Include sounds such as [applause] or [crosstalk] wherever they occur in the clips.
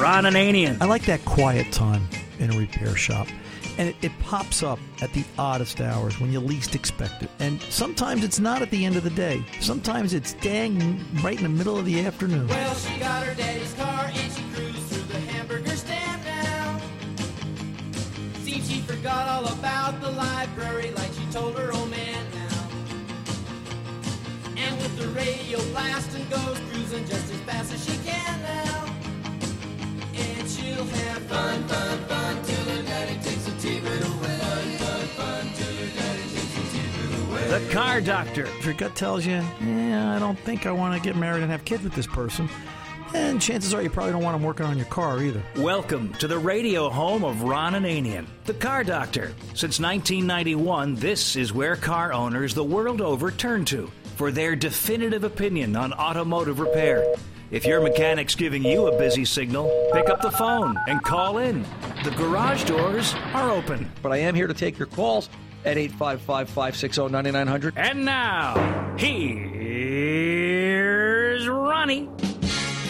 Ron Ananian. I like that quiet time in a repair shop. And it, it pops up at the oddest hours when you least expect it. And sometimes it's not at the end of the day. Sometimes it's dang right in the middle of the afternoon. Well, she got her daddy's car and she cruised through the hamburger stand now. Seems she forgot all about the library like she told her old man now. And with the radio blasting goes cruising just The Car Doctor. If your gut tells you, yeah, I don't think I want to get married and have kids with this person, and chances are you probably don't want them working on your car either. Welcome to the radio home of Ron Ananian, the Car Doctor. Since 1991, this is where car owners the world over turn to for their definitive opinion on automotive repair. If your mechanic's giving you a busy signal, pick up the phone and call in. The garage doors are open. But I am here to take your calls at 855 560 9900. And now, here's Ronnie.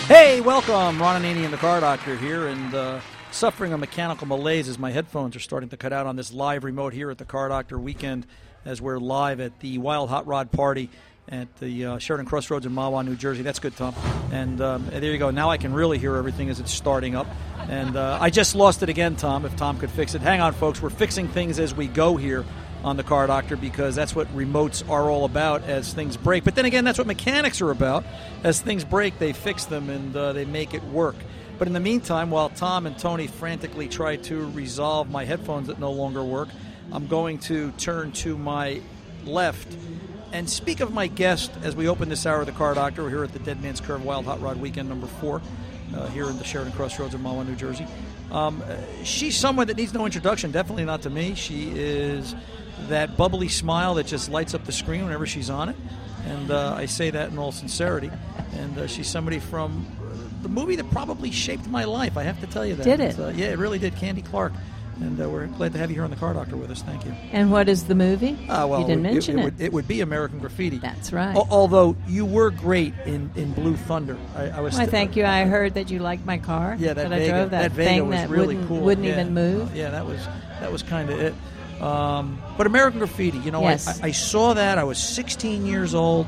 Hey, welcome. Ron Ananian and the car doctor here, and uh, suffering a mechanical malaise as my headphones are starting to cut out on this live remote here at the Car Doctor weekend as we're live at the Wild Hot Rod Party at the uh, Sheraton Crossroads in Mahwah, New Jersey. That's good, Tom. And um, there you go. Now I can really hear everything as it's starting up. And uh, I just lost it again, Tom, if Tom could fix it. Hang on, folks. We're fixing things as we go here on the Car Doctor because that's what remotes are all about as things break. But then again, that's what mechanics are about. As things break, they fix them and uh, they make it work. But in the meantime, while Tom and Tony frantically try to resolve my headphones that no longer work, I'm going to turn to my left and speak of my guest as we open this hour of the Car Doctor. We're here at the Dead Man's Curve Wild Hot Rod Weekend number four uh, here in the Sheraton Crossroads in Mahwah, New Jersey. Um, uh, she's someone that needs no introduction, definitely not to me. She is that bubbly smile that just lights up the screen whenever she's on it. And uh, I say that in all sincerity. And uh, she's somebody from uh, the movie that probably shaped my life. I have to tell you that. Did it? Uh, yeah, it really did. Candy Clark. And uh, we're glad to have you here on the Car Doctor with us. Thank you. And what is the movie? Uh, well, you didn't it, mention it, it. Would, it would be American Graffiti. That's right. Al- although you were great in, in Blue Thunder. I, I was. Why, thank you. I heard that you liked my car. Yeah, that, I Vega, drove that, Vega thing was that really wouldn't, cool. wouldn't Yeah. even move. Yeah, that was that was kind of it. Um, but American Graffiti, you know, Yes. I, I, I saw that. I was 16 years old.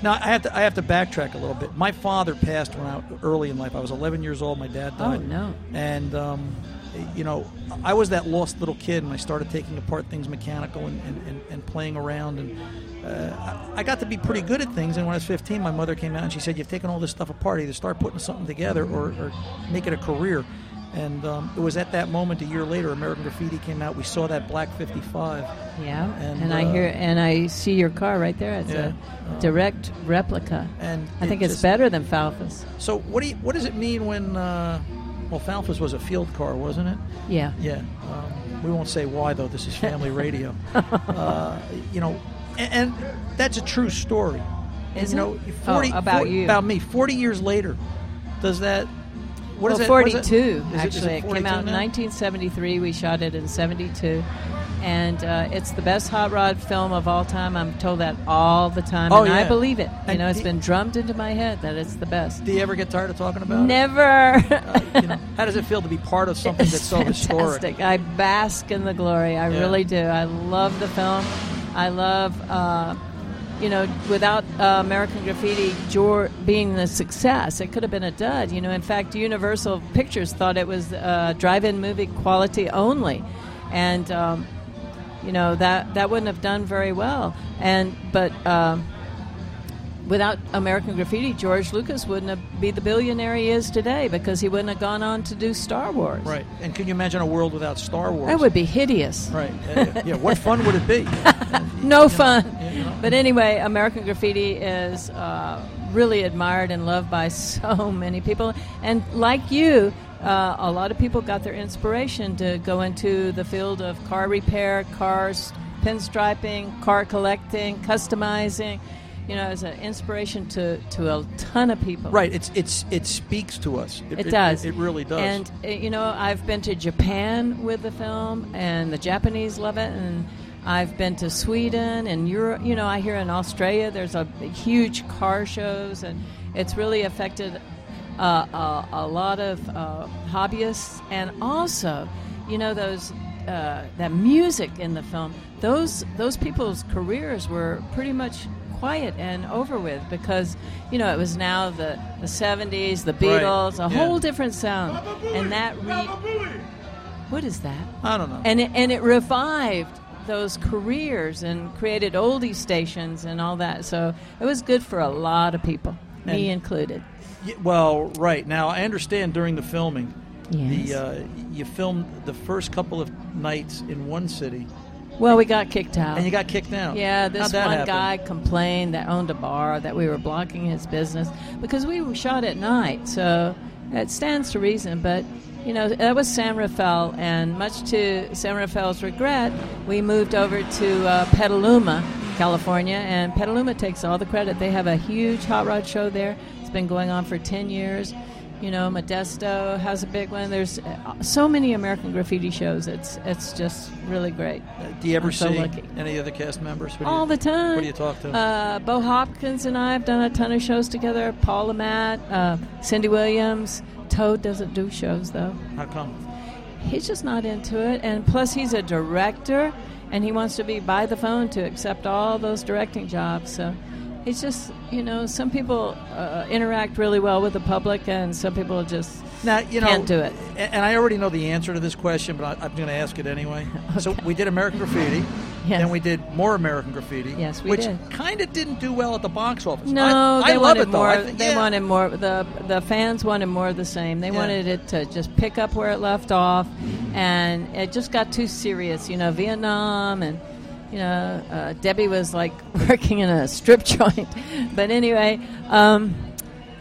Now I have to I have to backtrack a little bit. My father passed when I early in life. I was 11 years old. My dad died. Oh, no. And um, you know, I was that lost little kid, and I started taking apart things mechanical and, and, and, playing around. And uh, I got to be pretty good at things. And when I was 15, my mother came out and she said, "You've taken all this stuff apart. Either start putting something together or, or make it a career." And um, it was at that moment, a year later, American Graffiti came out. We saw that black 55. Yeah, And, and, I uh, hear and I see your car right there. It's Yeah. a direct replica. And I it think it's just- better than Falfas. So what do you, what does it mean when? Uh, well, Falfas was a field car, wasn't it? Yeah. Yeah. Um, we won't say why though. This is family [laughs] radio. [laughs] uh, you know, and, and that's a true story. And, Is you know, it? 40, Oh, about 40 you. about me. Forty years later, does that? What well, is that- what is 42 it- is actually. it It, came out in 1973. We shot it in 72, and uh, it's the best hot rod film of all time. I'm told that all the time, Oh, and I believe it. And you know, it's been drummed into my head that it's the best. Do you ever get tired of talking about it? Never. Uh, you [laughs] know, how does it feel to be part of something It's that's so historic? I bask in the glory. I Yeah. really do. I love the film. I love, uh, you know, without uh, American Graffiti being the success, it could have been a dud. You know, in fact, Universal Pictures thought it was uh, drive-in movie quality only, and um, you know that that wouldn't have done very well. And but. Um, Without American Graffiti, George Lucas wouldn't have be the billionaire he is today because he wouldn't have gone on to do Star Wars. Right. And can you imagine a world without Star Wars? That would be hideous. Right. Yeah, yeah. What fun would it be? [laughs] No fun. you know. But anyway, American Graffiti is uh, really admired and loved by so [laughs] many people. And like you, uh, a lot of people got their inspiration to go into the field of car repair, cars, pinstriping, car collecting, customizing. You know, as an inspiration to, to a ton of people. Right. It's it's it speaks to us. It, does. It, really does. And uh, you know, I've been to Japan with the film, and the Japanese love it. And I've been to Sweden and Europe. You know, I hear in Australia there's a huge car shows, and it's really affected uh, a, a lot of uh, hobbyists, and also, you know, those uh, that music in the film. Those those people's careers were pretty much quiet and over with because you know it was now the the 70s the beatles a yeah. whole different sound and that re- what is that I don't know. and it, and it revived those careers and created oldie stations and all that. So it was good for a lot of people, me included. Y- well, right now I understand during the filming, Yes. the uh, you filmed the first couple of nights in one city, Well, we got kicked out. and you got kicked out. yeah, this one happen? guy complained that owned a bar that we were blocking his business because we were shot at night. So it stands to reason, but. You know, that was San Rafael, and much to San Rafael's regret, we moved over to uh, Petaluma, California, and Petaluma takes all the credit. They have a huge hot rod show there. It's been going on for 10 years. You know, Modesto has a big one. There's uh, so many American graffiti shows. It's it's just really great. Uh, Do you ever I'm so see lucky. any other cast members? Do All you- the time. What do you talk to? Uh, Bo Hopkins and I have done a ton of shows together. Paul Le Mat, uh, Cindy Williams. Toad doesn't do shows though. How come? He's just not into it, and plus he's a director, and he wants to be by the phone to accept all those directing jobs. So it's just you know some people uh, interact really well with the public, and some people just Now you know, Can't do it. And I already know the answer to this question, but I, I'm going to ask it anyway. [laughs] So we did American Graffiti, [laughs] Yes. then we did more American Graffiti. Yes, we which did. kind of didn't do well at the box office. No, I, they I love wanted it though. more. I think- they yeah. wanted more. The the fans wanted more of the same. They Yeah. wanted it to just pick up where it left off, and it just got too serious. You know, Vietnam and. You know, uh, Debbie was like [laughs] working in a strip [laughs] joint, but anyway, um,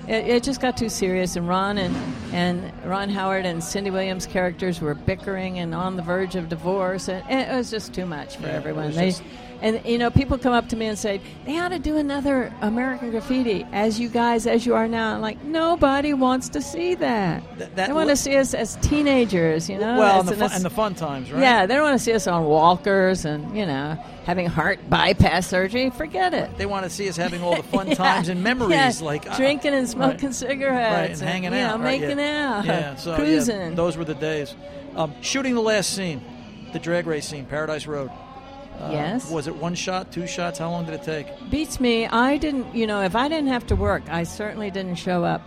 it, it just got too serious. And Ron and and Ron Howard and Cindy Williams' characters were bickering and on the verge of divorce, and it was just too much for Yeah, everyone. They and you know, people come up to me and say they ought to do another American Graffiti, as you guys, as you are now. I'm like, nobody wants to see that. Th- that they want to see us as teenagers, you know. well, and the, fun, and the fun times, right? yeah, they don't want to see us on walkers and you know having heart bypass surgery. Forget it. They want to see us having all the [laughs] fun Yeah, times and memories, yeah, like uh, drinking and smoking right. cigarettes right, and hanging you out, know, right, making yeah. out, yeah, so, cruising. those were the days. Um, shooting the last scene, the drag race scene, Paradise Road. Uh, Yes. Was it one shot, two shots? How long did it take? beats me. I didn't, you know, if I didn't have to work, I certainly didn't show up.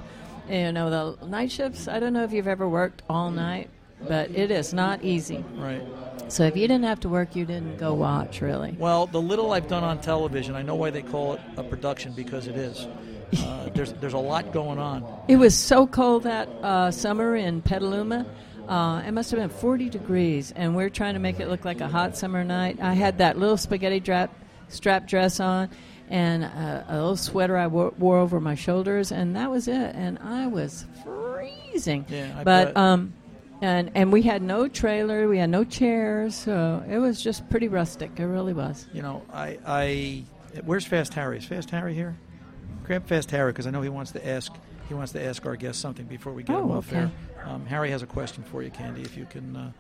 You know, the night shifts, I don't know if you've ever worked all night, but it is not easy. Right. So if you didn't have to work, you didn't go watch, really. Well, the little I've done on television, I know why they call it a production because it is. [laughs] Uh, there's there's a lot going on. It was so cold that uh, summer in Petaluma. Uh, it must have been 40 degrees, and we're trying to make it look like a hot summer night. I had that little spaghetti drap, strap dress on and a, a little sweater I wore, wore over my shoulders, and that was it. And I was freezing. Yeah, I but bet. um, and and we had no trailer, we had no chairs, so it was just pretty rustic. It really was. You know, I I where's Fast Harry? Is Fast Harry here? Grab Fast Harry because I know he wants to ask he wants to ask our guest something before we get him Oh, off okay. air. Um, Harry has a question for you, Candy. If you can. Uh,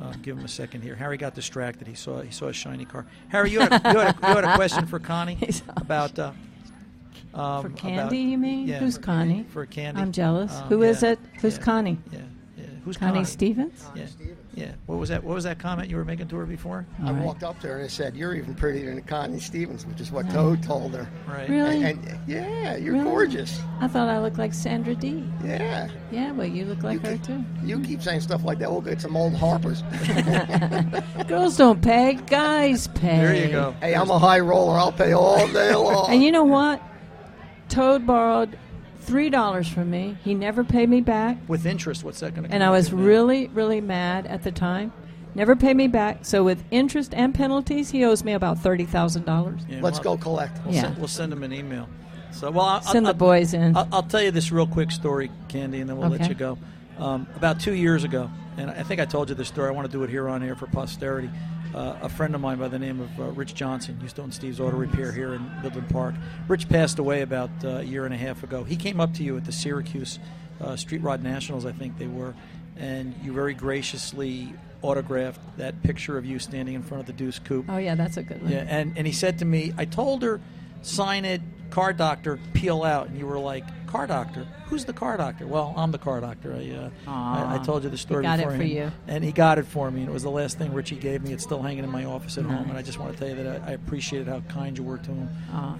uh, give him a second here. Harry got distracted. He saw he saw a shiny car. Harry, you had a, you had a, you had a question for Connie [laughs] about uh, um, For about- Candy, you mean? Yeah, Who's for- Connie? For Candy, I'm jealous. Um, Who is yeah, it? Who's yeah, Connie? Yeah. Who's Connie Connie? Stevens? Yeah, yeah. What was that? What was that comment you were making to her before? I All right. walked up to her and I said, "You're even prettier than Connie Stevens," which is what Toad told her. Right. Really? And, and yeah, you're Really? gorgeous. I thought I looked like Sandra Dee. Yeah. Yeah, well, you look like you her keep, too. You keep saying stuff like that. We'll get some old harpers. [laughs] Girls don't pay, guys pay. There you go. hey, I'm a high roller. I'll pay all day long. [laughs] And you know what? Toad borrowed three dollars from me. He never paid me back, With interest, what's that going to? and I was really, really mad at the time. Never paid me back. So with interest and penalties, he owes me about thirty thousand dollars. Yeah, Let's well, go collect. We'll, Yeah. send, we'll send him an email. So, well, I'll, Send I'll, the boys in. I'll, I'll tell you this real quick story, Candy, and then we'll let you go. Um, about two years ago, and I think I told you this story. I want to do it here on air for posterity. Uh, a friend of mine by the name of uh, Rich Johnson used to own Steve's Auto Repair here in Midland Park. Rich passed away about uh, a year and a half ago. He came up to you at the Syracuse uh, Street Rod Nationals, I think they were, and you very graciously autographed that picture of you standing in front of the Deuce Coupe. oh yeah, that's a good one. Yeah, and, and he said to me, I told her, sign it, car doctor, peel out. And you were like car doctor. Who's the car doctor? Well, I'm the car doctor. I, uh, I, I told you the story He got it before. for you. And he got it for me. And it was the last thing Richie gave me. It's still hanging in my office at home. And I just want to tell you that I, I appreciated how kind you were to him.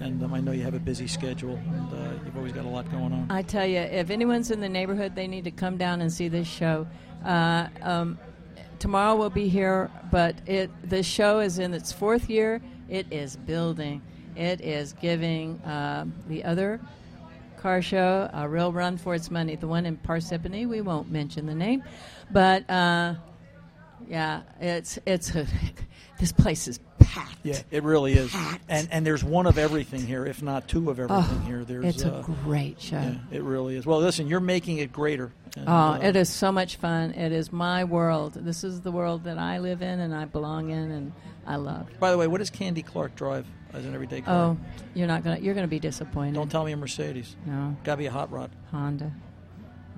And um, I know you have a busy schedule, and uh, you've always got a lot going on. I tell you, if anyone's in the neighborhood, they need to come down and see this show. Uh, um, tomorrow we'll be here, but it the show is in its fourth year. It is building. It is giving um the other car show a real run for its money. The one in Parsippany, we won't mention the name, but uh, yeah, it's it's a, [laughs] this place is packed. Yeah, it really is. Packed. And and there's one of everything here, if not two of everything Oh, here. There's it's uh, a great show. yeah, it really is. Well, listen, you're making it greater. And, Oh, uh, it is so much fun. It is my world. This is the world that I live in and I belong in and I love. By the way, what does Candy Clark drive as an everyday car? Oh, you're not gonna you're gonna be disappointed. Don't tell me a Mercedes. no Got to be a hot rod. Honda.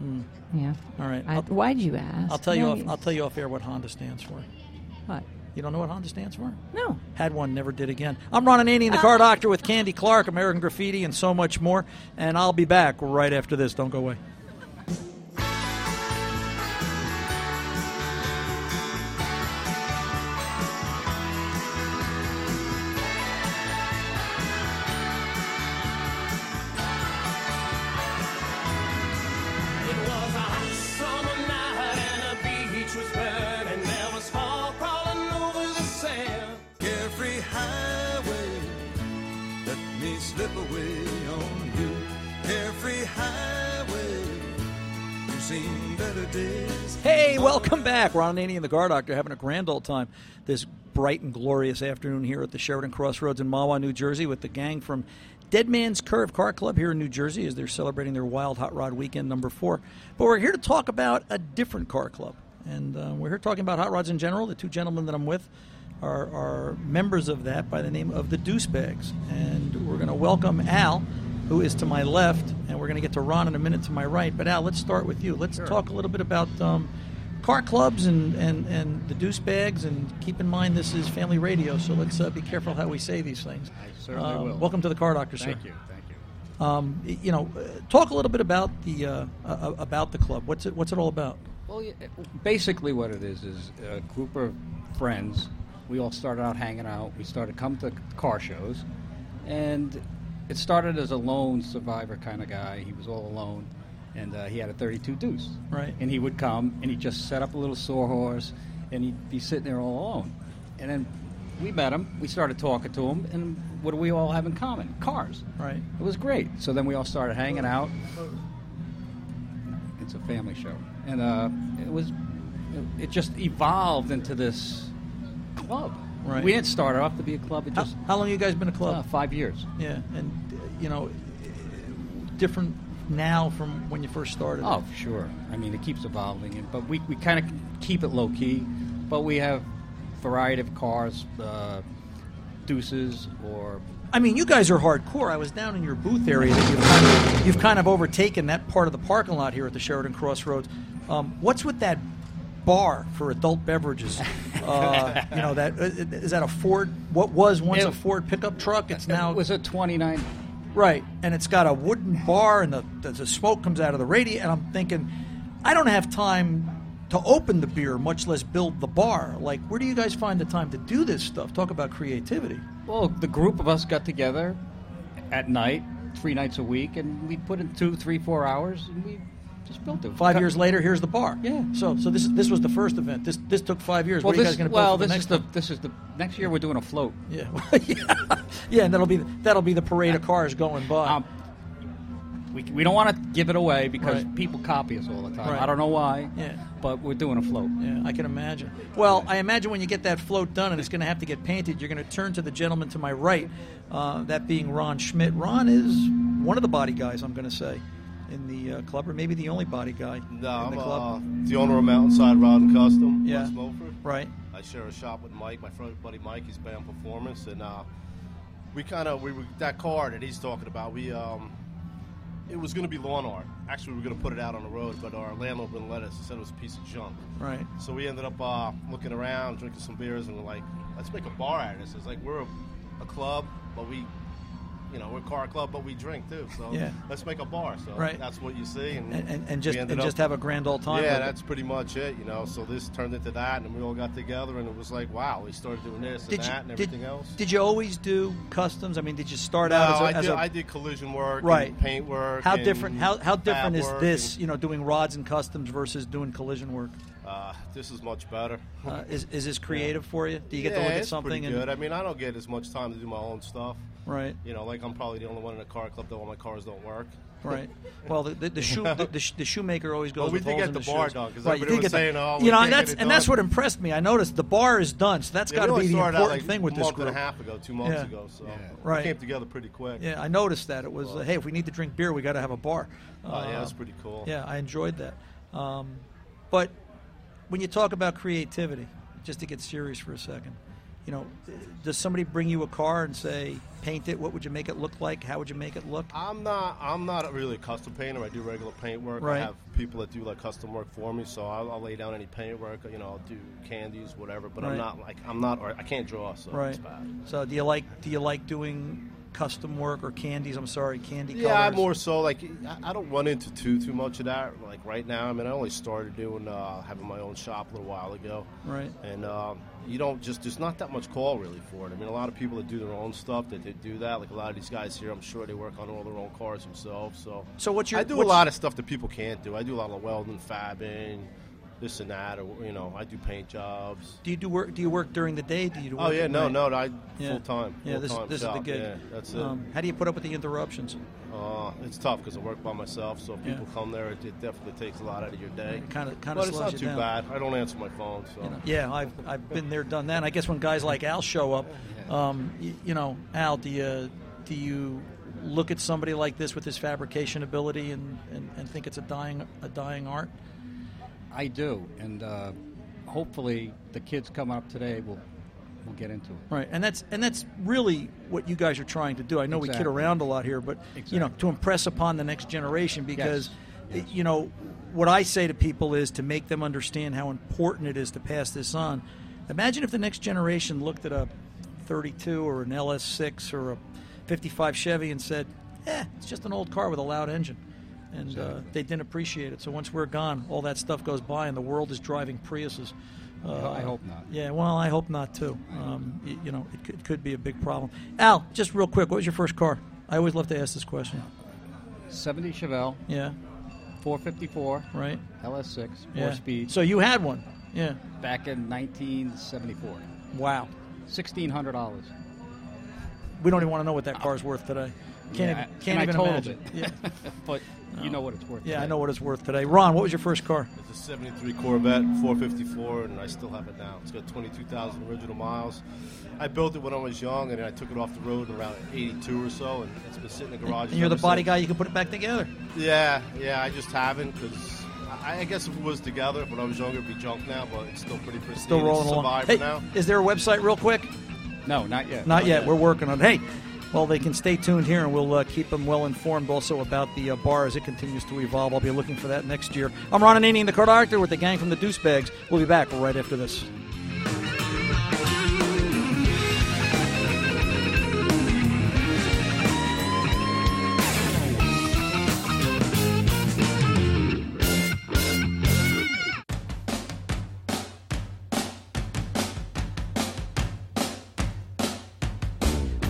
Mm. Yeah. All right. I, why'd you ask? I'll tell you. Off, I'll tell you off air what Honda stands for. What? You don't know what Honda stands for? No. Had one, never did again. I'm Ron Ananian, the car doctor with Candy Clark, American Graffiti, and so much more. And I'll be back right after this. Don't go away. Welcome back. Ron Ananian and the car doctor, having a grand old time this bright and glorious afternoon here at the Sheraton Crossroads in Mahwah, New Jersey, with the gang from Dead Man's Curve Car Club here in New Jersey as they're celebrating their Wild Hot Rod Weekend number four. But we're here to talk about a different car club. And uh, we're here talking about hot rods in general. The two gentlemen that I'm with are, are members of that by the name of the Deuce Bags. And we're going to welcome Al, who is to my left, and we're going to get to Ron in a minute to my right. But Al, let's start with you. Let's talk a little bit about um, car clubs and, and, and the Deuce Bags. And keep in mind, this is family radio, so let's uh, be careful how we say these things. I certainly Um, will. Welcome to the Car Doctor, sir. Thank you, thank you. Um, you know, uh, talk a little bit about the uh, uh, about the club. What's it What's it all about? Well, basically, what it is is a group of friends. We all started out hanging out. We started coming to car shows, and it started as a lone survivor kind of guy. He was all alone, and uh, he had a 32 Deuce. Right. And he would come and he'd just set up a little sawhorse, and he'd be sitting there all alone. And then we met him. We started talking to him, and what do we all have in common? Cars. Right. It was great. So then we all started hanging out. [laughs] It's a family show, and uh, it was. It just evolved into this club. Right. We didn't start off to be a club. It just how long you guys been a club? uh, five years. Yeah, and uh, you know, different now from when you first started. Oh, sure. I mean, it keeps evolving, but we, we kind of keep it low key. But we have variety of cars, uh, deuces, or I mean, you guys are hardcore. I was down in your booth area. That you've kind of, you've kind of overtaken that part of the parking lot here at the Sheraton Crossroads. Um, what's with that bar for adult beverages? [laughs] Uh, you know that uh, is that a Ford? What was once It- a Ford pickup truck? It's now it was a 29. Right, and it's got a wooden bar, and the, the, smoke comes out of the radiator. And I'm thinking, I don't have time to open the beer, much less build the bar. Like, where do you guys find the time to do this stuff? Talk about creativity. Well, the group of us got together at night, three nights a week, and we put in two, three, four hours, and we just built it. Five Cut- years later, here's the bar. Yeah. So, so this this was the first event. This this took five years. Well, what are you guys going to well, build for this the is next the this is the next year we're doing a float. Yeah, yeah, [laughs] yeah, and that'll be that'll be the parade of cars going by. Um, we, we don't want to give it away because Right. people copy us all the time. Right. I don't know why. Yeah. But we're doing a float. Yeah, I can imagine. Well, I imagine when you get that float done and it's going to have to get painted, you're going to turn to the gentleman to my right, uh, that being Ron Schmidt. Ron is one of the body guys, I'm going to say, in the uh, club, or maybe the only body guy No, in the I'm club. uh, the owner of Mountainside Rod and Custom, Yeah. West Milford. right. I share a shop with Mike, my friend buddy Mike. He's band performance, and uh, we kind of we were that car that he's talking about. We um, it was going to be lawn art. Actually, we were going to put it out on the road, but our landlord wouldn't let us. He said it was a piece of junk. Right. So we ended up uh, looking around, drinking some beers, and we're like, let's make a bar out of this. It's like we're a, a club, but we you know, we're a car club, but we drink too. So Yeah. let's make a bar. So Right. that's what you see, and and, and, and just and up- just have a grand old time. Yeah, with it. that's pretty much it. You know, so this turned into that, and we all got together, and it was like, wow, we started doing this and Did you, that and did, everything else. did you always do customs? I mean, did you start no, out as a, I, as did, a I did collision work, Right. and paint work. how and different? How how different is this? and, You know, doing rods and customs versus doing collision work. uh, this is much better. Uh, is is this [laughs] creative for you? Do you get yeah, to look at something? it's pretty and good. I mean, I don't get as much time to do my own stuff. Right? You know, like I'm probably the only one in a car club that all my cars don't work. Right. Well, the, the, the shoe [laughs] the, the, the shoemaker always goes. Well, we with did holes get the the bar shoes. done, 'cause right, you everybody did was get saying, the, "Oh, you we know, can't that's it and that's what impressed me. I noticed the bar is done, so that's Yeah, got to be the started important out like thing with a this month group. and a half ago, two months Yeah. ago. So Right. we came together pretty quick. Yeah, I noticed that it was. Uh, hey, if we need to drink beer, we got to have a bar. Oh, yeah, that's pretty cool. Yeah, I enjoyed that. Um, but when you talk about creativity, just to get serious for a second, you know, does somebody bring you a car and say, paint it? What would you make it look like? How would you make it look? I'm not. I'm not really a custom painter. I do regular paint work. Right. I have people that do like custom work for me, so I'll, I'll lay down any paint work. You know, I'll do candies, whatever. But Right. I'm not like I'm not. Or I can't draw, so right. it's bad. So do you like do you like doing custom work or candies? I'm sorry, candy Yeah, colors. more so like I- I don't run into too too much of that. Like right now, I mean, I only started doing uh, having my own shop a little while ago. Right. And um, you don't just there's not that much call really for it. I mean, a lot of people that do their own stuff that they do that. Like a lot of these guys here, I'm sure they work on all their own cars themselves. So So what's your- I do a lot of stuff that people can't do. I do a lot of welding, fabbing, this and that, or you know, I do paint jobs. Do you do work? Do you work during the day? Do you do Oh yeah, no, night? no, I Yeah. full time. Yeah, this, this is the gig. Yeah, that's it. Um, how do you put up with the interruptions? Uh, it's tough because I work by myself, so if Yeah. people come there, it, it definitely takes a lot out of your day. It kinda- kinda but it's not too down. bad. I don't answer my phone, so Yeah, I've, I've been there, done that. And I guess when guys like Al show up, um, you, you know, Al, do you do you look at somebody like this with his fabrication ability and, and, and think it's a dying a dying art? I do, and uh, hopefully the kids coming up today will will get into it. Right, and that's and that's really what you guys are trying to do. I know we kid around a lot here, but you know, to impress upon the next generation because you know what I say to people is to make them understand how important it is to pass this on. Imagine if the next generation looked at a 32 or an LS6 or a 55 Chevy and said, "Eh, it's just an old car with a loud engine." And uh, they didn't appreciate it. So once we're gone, all that stuff goes by, and the world is driving Priuses. Uh, I hope not. Yeah, well, I hope not too. Um, y- you know, it could, it could be a big problem. Al, just real quick, what was your first car? I always love to ask this question. 70 Chevelle, Yeah, 454, right. LS6, Yeah. four speed. So you had one. Yeah. back in 1974, Wow. sixteen hundred dollars. We don't even want to know what that car's worth today. Can't Yeah, even, can't and I totaled imagine. it. Yeah. [laughs] but you know what it's worth. yeah, I know what it's worth today. Ron, what was your first car? It's a 73 Corvette, 454, and I still have it now. It's got 22,000 original miles. I built it when I was young, and I took it off the road in around 82 or so, and it's been sitting in the garage. And you're the body since. guy. You can put it back together. Yeah, yeah, I just haven't because I, I guess if it was together when I was younger, it'd be junk now, but it's still pretty pristine. Still rolling it's a along. Hey, now. is there a website, real quick? No, not yet. Not yet. We're working on it. Hey, well, they can stay tuned here, and we'll uh, keep them well informed also about the uh, bar as it continues to evolve. I'll be looking for that next year. I'm Ron Ananian, the Car Doctor, with the gang from the Deuce Bags. We'll be back right after this.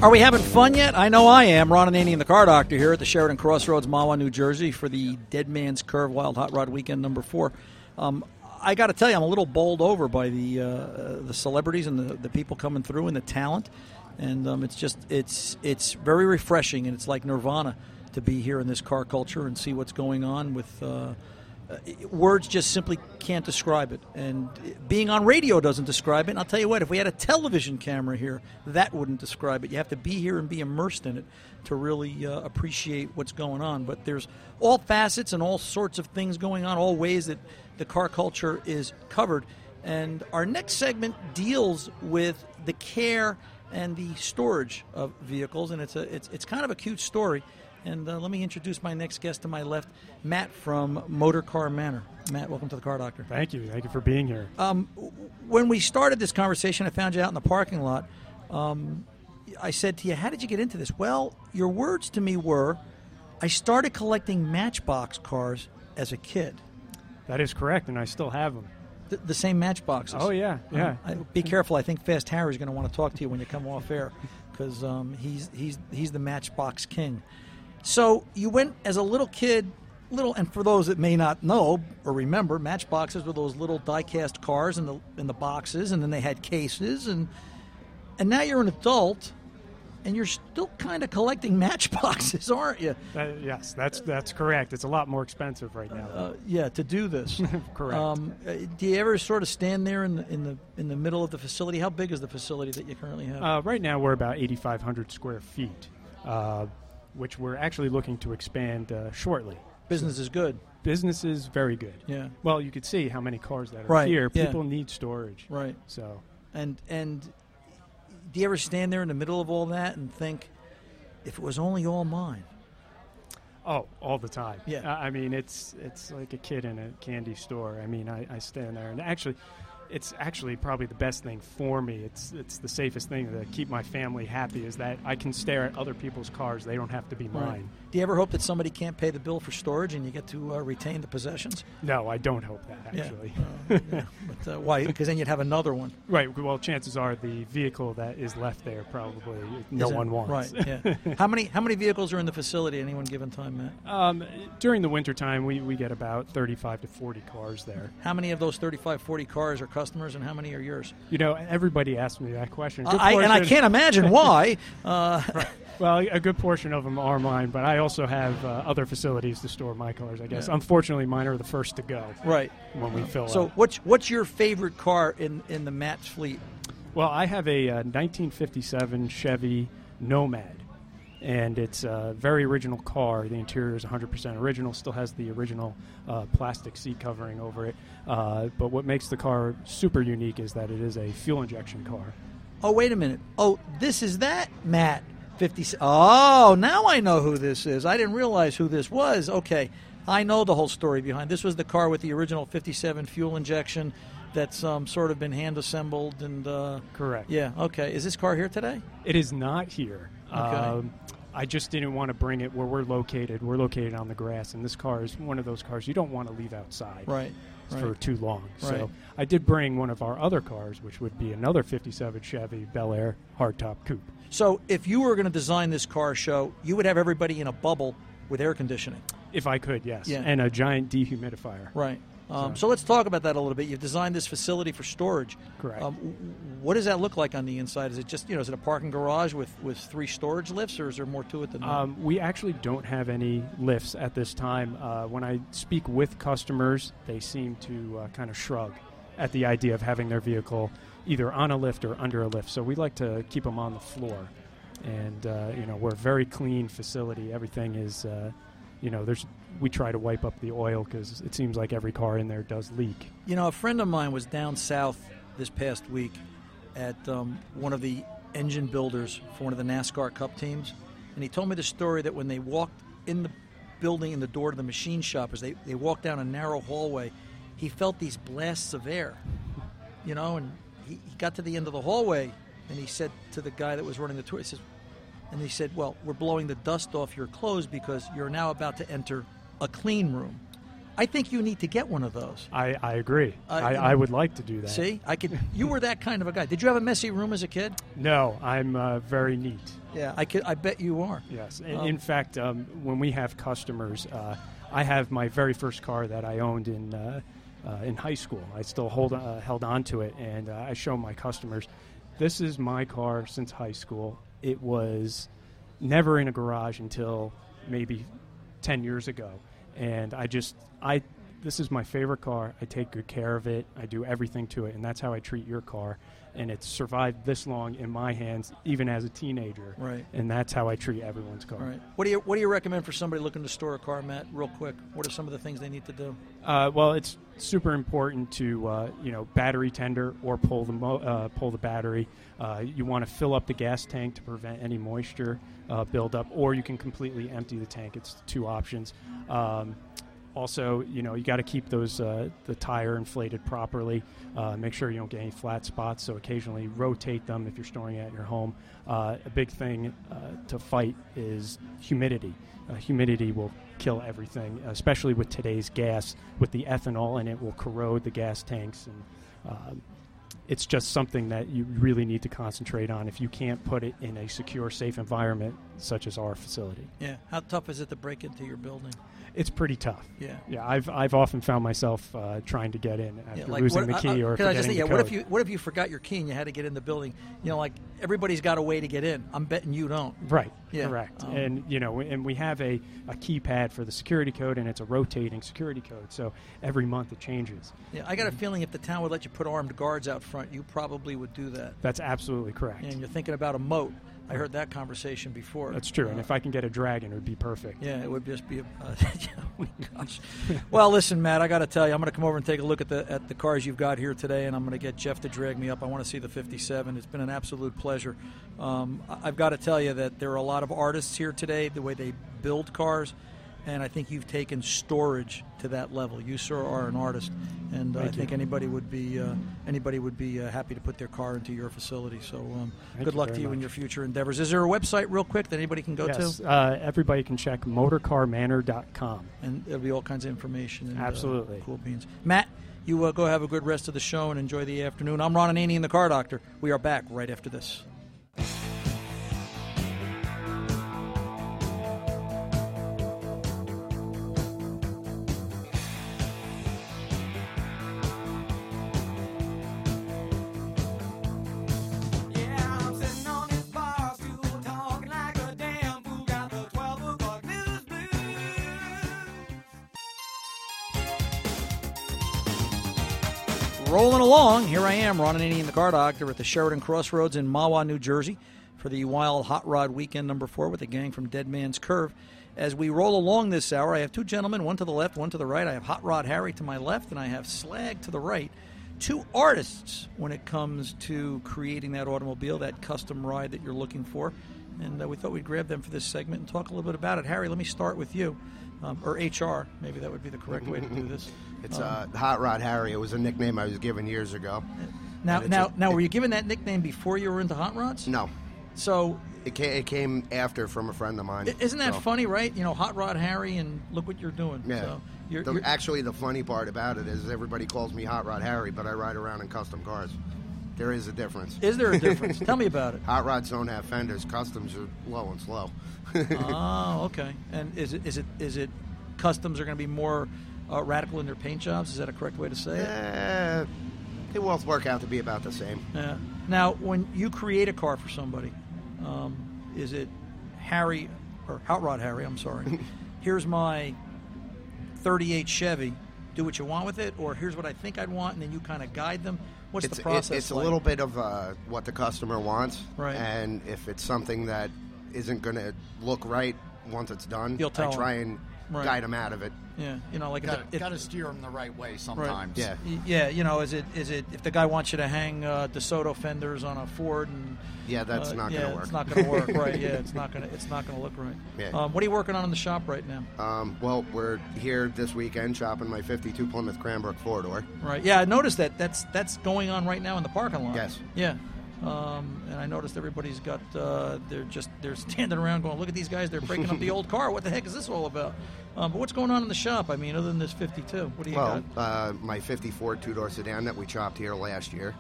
Are we having fun yet? I know I am. Ron Ananian, the car doctor, here at the Sheraton Crossroads, Mahwah, New Jersey, for the Dead Man's Curve Wild Hot Rod Weekend number four. Um, I got to tell you, I'm a little bowled over by the uh, the celebrities and the, the people coming through and the talent, and um, it's just it's it's very refreshing and it's like Nirvana to be here in this car culture and see what's going on with. Uh, uh, words just simply can't describe it. And being on radio doesn't describe it. And I'll tell you what, if we had a television camera here, that wouldn't describe it. You have to be here and be immersed in it to really uh, appreciate what's going on. But there's all facets and all sorts of things going on, all ways that the car culture is covered. And our next segment deals with the care and the storage of vehicles, and it's a it's, it's kind of a cute story. And uh, let me introduce my next guest to my left, Matt from Motor Car Manor. Matt, welcome to the Car Doctor. Thank you. Thank you for being here. Um, when we started this conversation, I found you out in the parking lot. Um, I said to you, "How did you get into this?" Well, your words to me were, "I started collecting Matchbox cars as a kid." That is correct, and I still have them. The, the same Matchboxes. Oh yeah, yeah. Uh, I, be careful. I think Fast Harry's going to want to talk to you when you come off air because um, he's he's he's the Matchbox king. So you went as a little kid, little, and for those that may not know or remember, Matchboxes were those little die-cast cars in the in the boxes, and then they had cases, and and now you're an adult, and you're still kind of collecting [laughs] Matchboxes, aren't you? That- yes, that's that's correct. It's a lot more expensive right now. Uh, yeah, to do this. [laughs] correct. Um, uh, do you ever sort of stand there in the in the in the middle of the facility? How big is the facility that you currently have? Uh, right now, we're about 8,500 square feet, uh, which we're actually looking to expand uh, shortly. Business is good. Business is very good. Yeah. Well, you could see how many cars that are Right, here. yeah. People need storage. Right. So, And and do you ever stand there in the middle of all that and think, if it was only all mine? oh, all the time. Yeah. I I mean, it's it's like a kid in a candy store. I mean, I, I stand there and actually. It's actually probably the best thing for me. It's it's the safest thing to keep my family happy is that I can stare at other people's cars. They don't have to be mine. Do you ever hope that somebody can't pay the bill for storage and you get to uh, retain the possessions? No, I don't hope that Yeah. actually. Uh, yeah. But uh, why? Because then you'd have another one. [laughs] Right. Well, chances are the vehicle that is left there probably no one wants. Right. Yeah. [laughs] how many how many vehicles are in the facility at any one given time, Matt? um, during the wintertime, we, we get about 35 to 40 cars there. How many of those 35, 40 cars are customers, and how many are yours? You know, everybody asks me that question. I, and I can't imagine [laughs] why. Uh, Well, a good portion of them are mine, but I also have uh, other facilities to store my cars. I guess. Yeah. Unfortunately, mine are the first to go. Right. When we fill up So, up. what's what's your favorite car in in the Matt's fleet? Well, I have a uh, 1957 Chevy Nomad, and it's a very original car. The interior is 100% original, still has the original uh, plastic seat covering over it. Uh, but what makes the car super unique is that it is a fuel injection car. Oh, wait a minute. Oh, this is that Matt. 50. Oh, now I know who this is. I didn't realize who this was. Okay. I know the whole story behind. This was the car with the original 57 fuel injection that's um, sort of been hand assembled and uh, Correct. yeah, okay. Is this car here today? It is not here. Okay. Um, I just didn't want to bring it where we're located. We're located on the grass, and this car is one of those cars you don't want to leave outside Right. for right. too long. Right. So I did bring one of our other cars, which would be another 57 Chevy Bel Air hardtop coupe. So, if you were going to design this car show, you would have everybody in a bubble with air conditioning. If I could, yes. Yeah. And a giant dehumidifier. Right. Um, So- so let's talk about that a little bit. You've designed this facility for storage. Correct. Um, what does that look like on the inside? Is it just you know is it a parking garage with, with three storage lifts, or is there more to it than that? Um, we actually don't have any lifts at this time. Uh, when I speak with customers, they seem to uh, kind of shrug at the idea of having their vehicle either on a lift or under a lift. So we like to keep them on the floor. And, uh, you know, we're a very clean facility. Everything is, uh, you know, there's we try to wipe up the oil because it seems like every car in there does leak. You know, a friend of mine was down south this past week at um, one of the engine builders for one of the NASCAR Cup teams, and he told me the story that when they walked in the building in the door to the machine shop, as they, they walked down a narrow hallway, he felt these blasts of air, you know, and he, he got to the end of the hallway, and he said to the guy that was running the tour, he says, and he said, "Well, we're blowing the dust off your clothes because you're now about to enter a clean room." I think you need to get one of those. I, I agree. Uh, I, I would like to do that. See, I could. You were that kind of a guy. Did you have a messy room as a kid? No, I'm uh, very neat. Yeah, I could. I bet you are. Yes. In, Um, in fact, um, when we have customers, uh, I have my very first car that I owned in uh, in high school. I still hold uh, held on to it, and uh, I show my customers, this is my car since high school. It was never in a garage until maybe ten years ago, and I just I. This is my favorite car. I take good care of it. I do everything to it, and that's how I treat your car. And it's survived this long in my hands, even as a teenager Right. and that's how I treat everyone's car. Right. What do you What do you recommend for somebody looking to store a car, Matt? Real quick. What are some of the things they need to do? Uh, well, it's super important to uh, you know battery tender or pull the mo- uh, pull the battery. Uh, you want to fill up the gas tank to prevent any moisture uh, buildup, or you can completely empty the tank. It's two options. Um, also, you know, you got to keep those uh, the tire inflated properly. Uh, make sure you don't get any flat spots. So occasionally rotate them if you're storing it at your home. Uh, a big thing uh, to fight is humidity. Uh, humidity will kill everything, especially with today's gas. With the ethanol, and it will corrode the gas tanks and. It's just something that you really need to concentrate on if you can't put it in a secure, safe environment such as our facility. Yeah. How tough is it to break into your building? It's pretty tough. Yeah. Yeah, I've I've often found myself uh, trying to get in after Yeah, like losing what- the key I- I- or can I forgetting just think, yeah, what if you what if you forgot your key and you had to get in the building? You know, like everybody's got a way to get in. I'm betting you don't. Right. Yeah. Correct. Um, and you know, and we have a, a keypad for the security code, and it's a rotating security code. So every month it changes. Yeah, I got a feeling if the town would let you put armed guards out front, you probably would do that. That's absolutely correct. And you're thinking about a moat. I heard that conversation before. That's true. and Uh, if I can get a dragon, it would be perfect. Yeah, it would just be a. Uh, [laughs] oh gosh. Well, listen, Matt, I got to tell you, I'm going to come over and take a look at the at the cars you've got here today, and I'm going to get Jeff to drag me up. I want to see the 57. It's been an absolute pleasure. Um, I've got to tell you that there are a lot of artists here today, the way they build cars, and I think you've taken storage to that level. You, sir, are an artist, and uh, I you. think anybody would be uh, anybody would be uh, happy to put their car into your facility. So, um, good you luck to you in your future endeavors. Is there a website, real quick, that anybody can go yes. to? Uh, everybody can check motorcarmanor.com. and there'll be all kinds of information. And, uh, Absolutely. cool beans. Matt, you uh, go have a good rest of the show and enjoy the afternoon. I'm Ron Ananian, the Car Doctor. We are back right after this. I am, Ron Ananian, the Car Doctor, at the Sheraton Crossroads in Mahwah, New Jersey, for the Wild Hot Rod Weekend number four with the gang from Dead Man's Curve. As we roll along this hour, I have two gentlemen, one to the left, one to the right. I have Hot Rod Harry to my left, and I have Slag to the right. Two artists when it comes to creating that automobile, that custom ride that you're looking for. And uh, we thought we'd grab them for this segment and talk a little bit about it. Harry, let me start with you, um, or HR. Maybe that would be the correct way to do this. [laughs] It's Um, uh, Hot Rod Harry. It was a nickname I was given years ago. Now, now, a- now, were you given that nickname before you were into hot rods? No. So It came, it came after from a friend of mine. isn't that So- funny, right? You know, hot rod Harry, and look what you're doing. Yeah. So you're, The- you're- actually, the funny part about it is everybody calls me Hot Rod Harry, but I ride around in custom cars. There is a difference. Is there a [laughs] difference? Tell me about it. Hot rods don't have fenders. Customs are low and slow. oh, [laughs] okay. And is it is it is it customs are going to be more uh, radical in their paint jobs? Is that a correct way to say it? Eh, they both work out to be about the same. Yeah. Now, when you create a car for somebody, um, is it Harry or Hot Rod Harry? I'm sorry. [laughs] Here's my '38 Chevy. Do what you want with it, or here's what I think I'd want, and then you kind of guide them. What's it's, the it- process? it's a little bit of uh, what the customer wants. Right. And if it's something that isn't going to look right once it's done, You'll tell I try 'em. and Right. guide them out of it. Yeah, you know, like got to steer them the right way sometimes. Right. Yeah. Yeah, you know, is it is it if the guy wants you to hang uh, DeSoto fenders on a Ford and Yeah, that's uh, not yeah, gonna work. It's not going to work, [laughs] right? Yeah, it's not going to it's not to look right. Yeah. Um, what are you working on in the shop right now? Um, well, we're here this weekend shopping my 52 Plymouth Cranbrook four door. Right. Yeah, I noticed that. That's that's going on right now in the parking lot. Yes. Yeah. Um, and I noticed everybody's got uh, they're just they're [laughs] standing around going, look at these guys, they're breaking up the old [laughs] car. What the heck is this all about? Um, but what's going on in the shop? I mean, other than this 52, what do you Well, got? uh, my 54 two door sedan that we chopped here last year,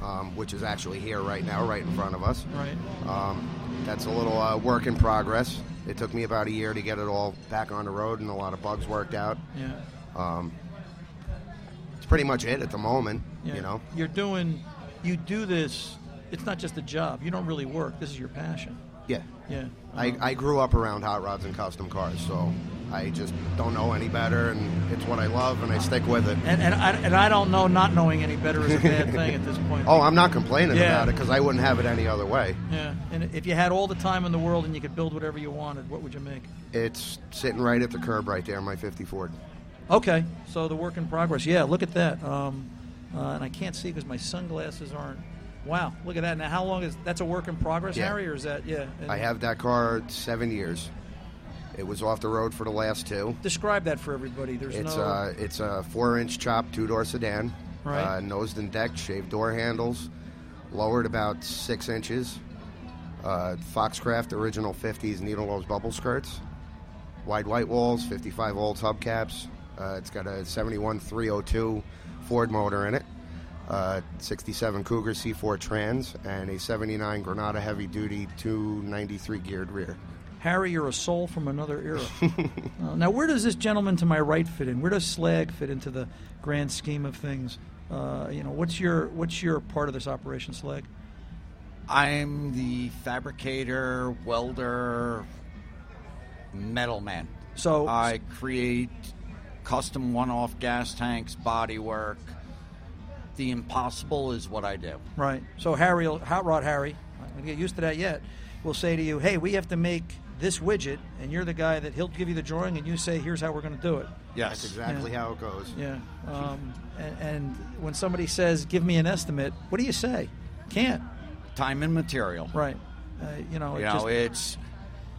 um, which is actually here right now, right in front of us. Right. Um, that's a little uh, work in progress. It took me about a year to get it all back on the road and a lot of bugs worked out. Yeah. Um, it's pretty much it at the moment, Yeah. you know. You're doing, you do this. It's not just a job. You don't really work. This is your passion. Yeah. Yeah. I, Um, I grew up around hot rods and custom cars, so I just don't know any better, and it's what I love, and I stick with it. And, and, I, and I don't know not knowing any better is a bad thing at this point. Oh, I'm not complaining Yeah. about it because I wouldn't have it any other way. Yeah. And if you had all the time in the world and you could build whatever you wanted, what would you make? It's sitting right at the curb right there, my 50 Ford. Okay. So the work in progress. Yeah. Look at that. Um, uh, and I can't see because my sunglasses aren't. Wow. Look at that. Now, how long is that's a work in progress, Yeah. Harry, or is that yeah? and- I have that car seven years. It was off the road for the last two. Describe that for everybody. There's It's no. uh, it's a four-inch chop, two-door sedan, Right. uh, nosed and decked, shaved door handles, lowered about six inches. Uh, Foxcraft original 50s needle nose bubble skirts, wide white walls, 55 Olds hubcaps. Uh, it's got a 71 302 Ford motor in it, uh, 67 Cougar C4 trans, and a 79 Granada heavy duty 293 geared rear. Harry, you're a soul from another era. [laughs] Uh, now, where does this gentleman to my right fit in? Where does Slag fit into the grand scheme of things? Uh, you know, what's your what's your part of this operation, Slag? I'm the fabricator, welder, metal man. So I create custom one-off gas tanks, bodywork. The impossible is what I do. Right. So Harry, will- Hot Rod Harry, I'm not going to get used to that yet, will say to you, hey, we have to make this widget, and you're the guy that he'll give you the drawing, and you say, here's how we're going to do it. Yes, that's exactly Yeah. how it goes. Yeah. Um, and, and when somebody says, give me an estimate, what do you say? Can't. Time and material. Right. Uh, you know, it You know, just, it's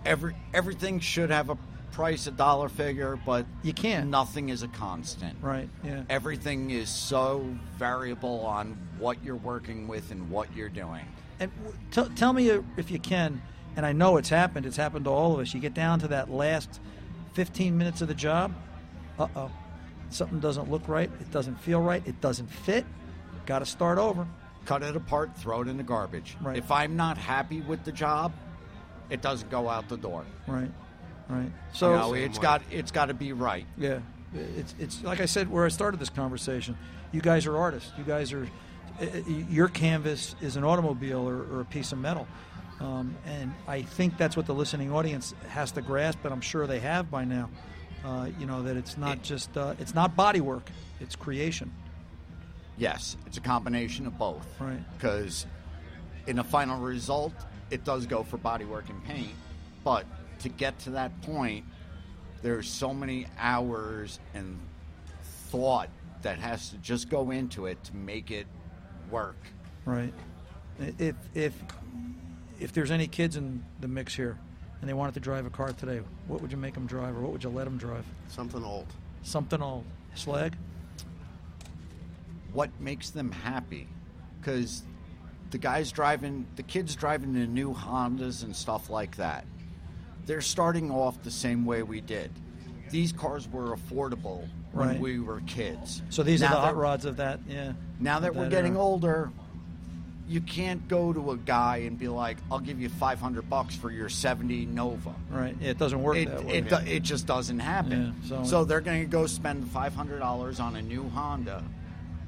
every everything should have a price, a dollar figure, but you can't. Nothing is a constant. Right. Yeah. Everything is so variable on what you're working with and what you're doing. And t- tell me if you can, and I know it's happened. It's happened to all of us. You get down to that last 15 minutes of the job. Uh oh, something doesn't look right. It doesn't feel right. It doesn't fit. Got to start over. Cut it apart, throw it in the garbage. Right. If I'm not happy with the job, it doesn't go out the door. Right. Right. So So you know, it's got it's got to be right. Yeah, it's it's like I said where I started this conversation. You guys are artists. You guys are. uh, uh, Your canvas is an automobile or, or a piece of metal, um, and I think that's what the listening audience has to grasp. But I'm sure they have by now. Uh, you know that it's not just uh, it's not body work. It's creation. Yes, it's a combination of both. Right. Because in a final result, it does go for bodywork and paint, but to get to that point, there's so many hours and thought that has to just go into it to make it work. Right. If if if there's any kids in the mix here, and they wanted to drive a car today, what would you make them drive, or what would you let them drive? Something old. Something old. Slag. What makes them happy? Because the guys driving, the kids driving the new Hondas and stuff like that, they're starting off the same way we did. These cars were affordable when Right. we were kids. So these Now are the hot rods of that. Yeah. Now that of we're getting era. older, you can't go to a guy and be like, "I'll give you 500 bucks for your 70 Nova." Right. It doesn't work It, that way. it, do- it just doesn't happen. Yeah, so- so, they're going to go spend $500 on a new Honda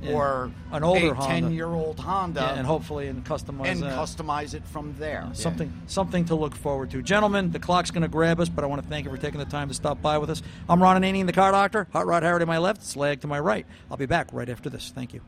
Yeah. or An older a Honda. 10-year-old Honda Yeah, and hopefully and customize and that. customize it from there. Something something to look forward to. Gentlemen, the clock's going to grab us, but I want to thank you for taking the time to stop by with us. I'm Ron Ananian, the car doctor. Hot Rod Harry to my left, Slag to my right. I'll be back right after this. Thank you.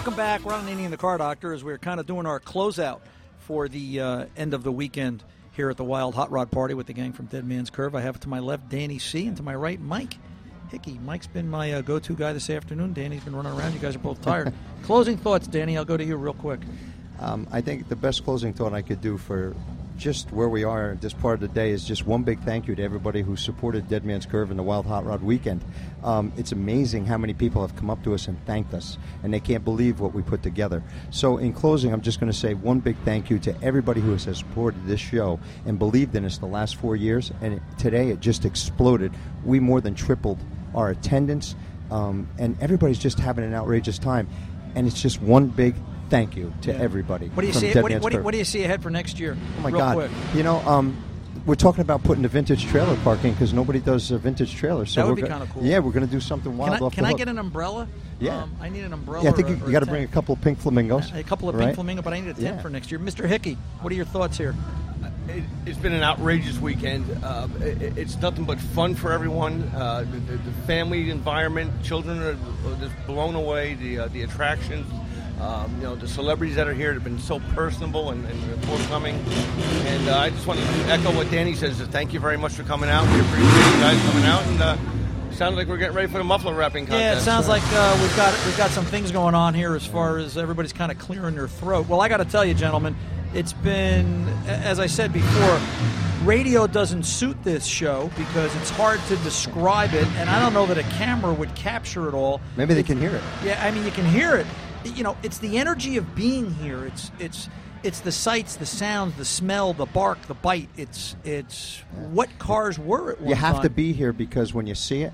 Welcome back. Ron Ananian, the car doctor, as we're kind of doing our closeout for the uh, end of the weekend here at the Wild Hot Rod Party with the gang from Deadman's Curve. I have to my left Danny C, and to my right Mike Hickey. Mike's been my uh, go-to guy this afternoon. Danny's been running around. You guys are both tired. [laughs] Closing thoughts, Danny. I'll go to you real quick. Um, I think the best closing thought I could do for just where we are at this part of the day is just one big thank you to everybody who supported Deadman's Curve and the Wild Hot Rod Weekend. Um, it's amazing how many people have come up to us and thanked us, and they can't believe what we put together. So, in closing, I'm just going to say one big thank you to everybody who has supported this show and believed in us the last four years, and it, today it just exploded. We more than tripled our attendance, um, and everybody's just having an outrageous time. And it's just one big thank you to everybody. What do you see? What do, you- what, do you, what do you see ahead for next year? Oh my real God! Quick. You know, um, we're talking about putting the vintage trailer parking because nobody does a vintage trailer. So That would we're be kinda cool. Yeah, we're going to do something Can I, off can the I get an umbrella? Yeah. Um, I need an umbrella. Yeah, I think or- you, you got to bring a couple of pink flamingos. A couple of right? pink flamingo, but I need a tent Yeah. for next year. Mr. Hickey, what are your thoughts here? it, it's been an outrageous weekend. Uh, it, it's nothing but fun for everyone. Uh, the, the, the family environment, children are just blown away. The uh, the attractions, um, you know, the celebrities that are here have been so personable and, and forthcoming. And uh, I just want to echo what Danny says. Is thank you very much for coming out. We appreciate you guys coming out. And uh, sounds like we're getting ready for the muffler wrapping contest. Yeah, it sounds like uh, we've got we've got some things going on here as far as everybody's kind of clearing their throat. Well, I got to tell you, gentlemen, it's been as I said before. Radio doesn't suit this show because it's hard to describe it, and I don't know that a camera would capture it all. Maybe they can hear it. Yeah, I mean, you can hear it. You know, it's the energy of being here. It's it's it's the sights, the sounds, the smell, the bark, the bite. It's it's what cars were at You have time. to be here because when you see it,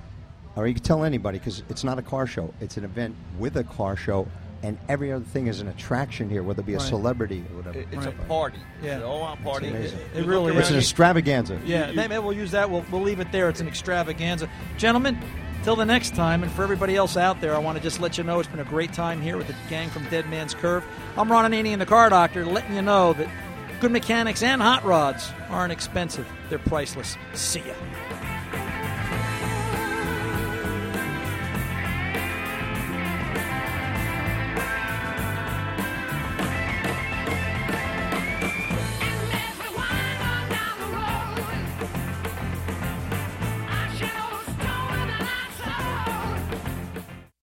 or you can tell anybody because it's not a car show. It's an event with a car show, and every other thing is an attraction here, whether it be a Right. celebrity or whatever. It- it's a party. Yeah. It's an all-out party. It's amazing. It really It's an extravaganza. Yeah, maybe we'll use that. We'll, we'll leave it there. It's an extravaganza. Gentlemen, till the next time, and for everybody else out there, I want to just let you know it's been a great time here with the gang from Deadman's Curve. I'm Ron Ananian and the Car Doctor, letting you know that good mechanics and hot rods aren't expensive. They're priceless. See ya.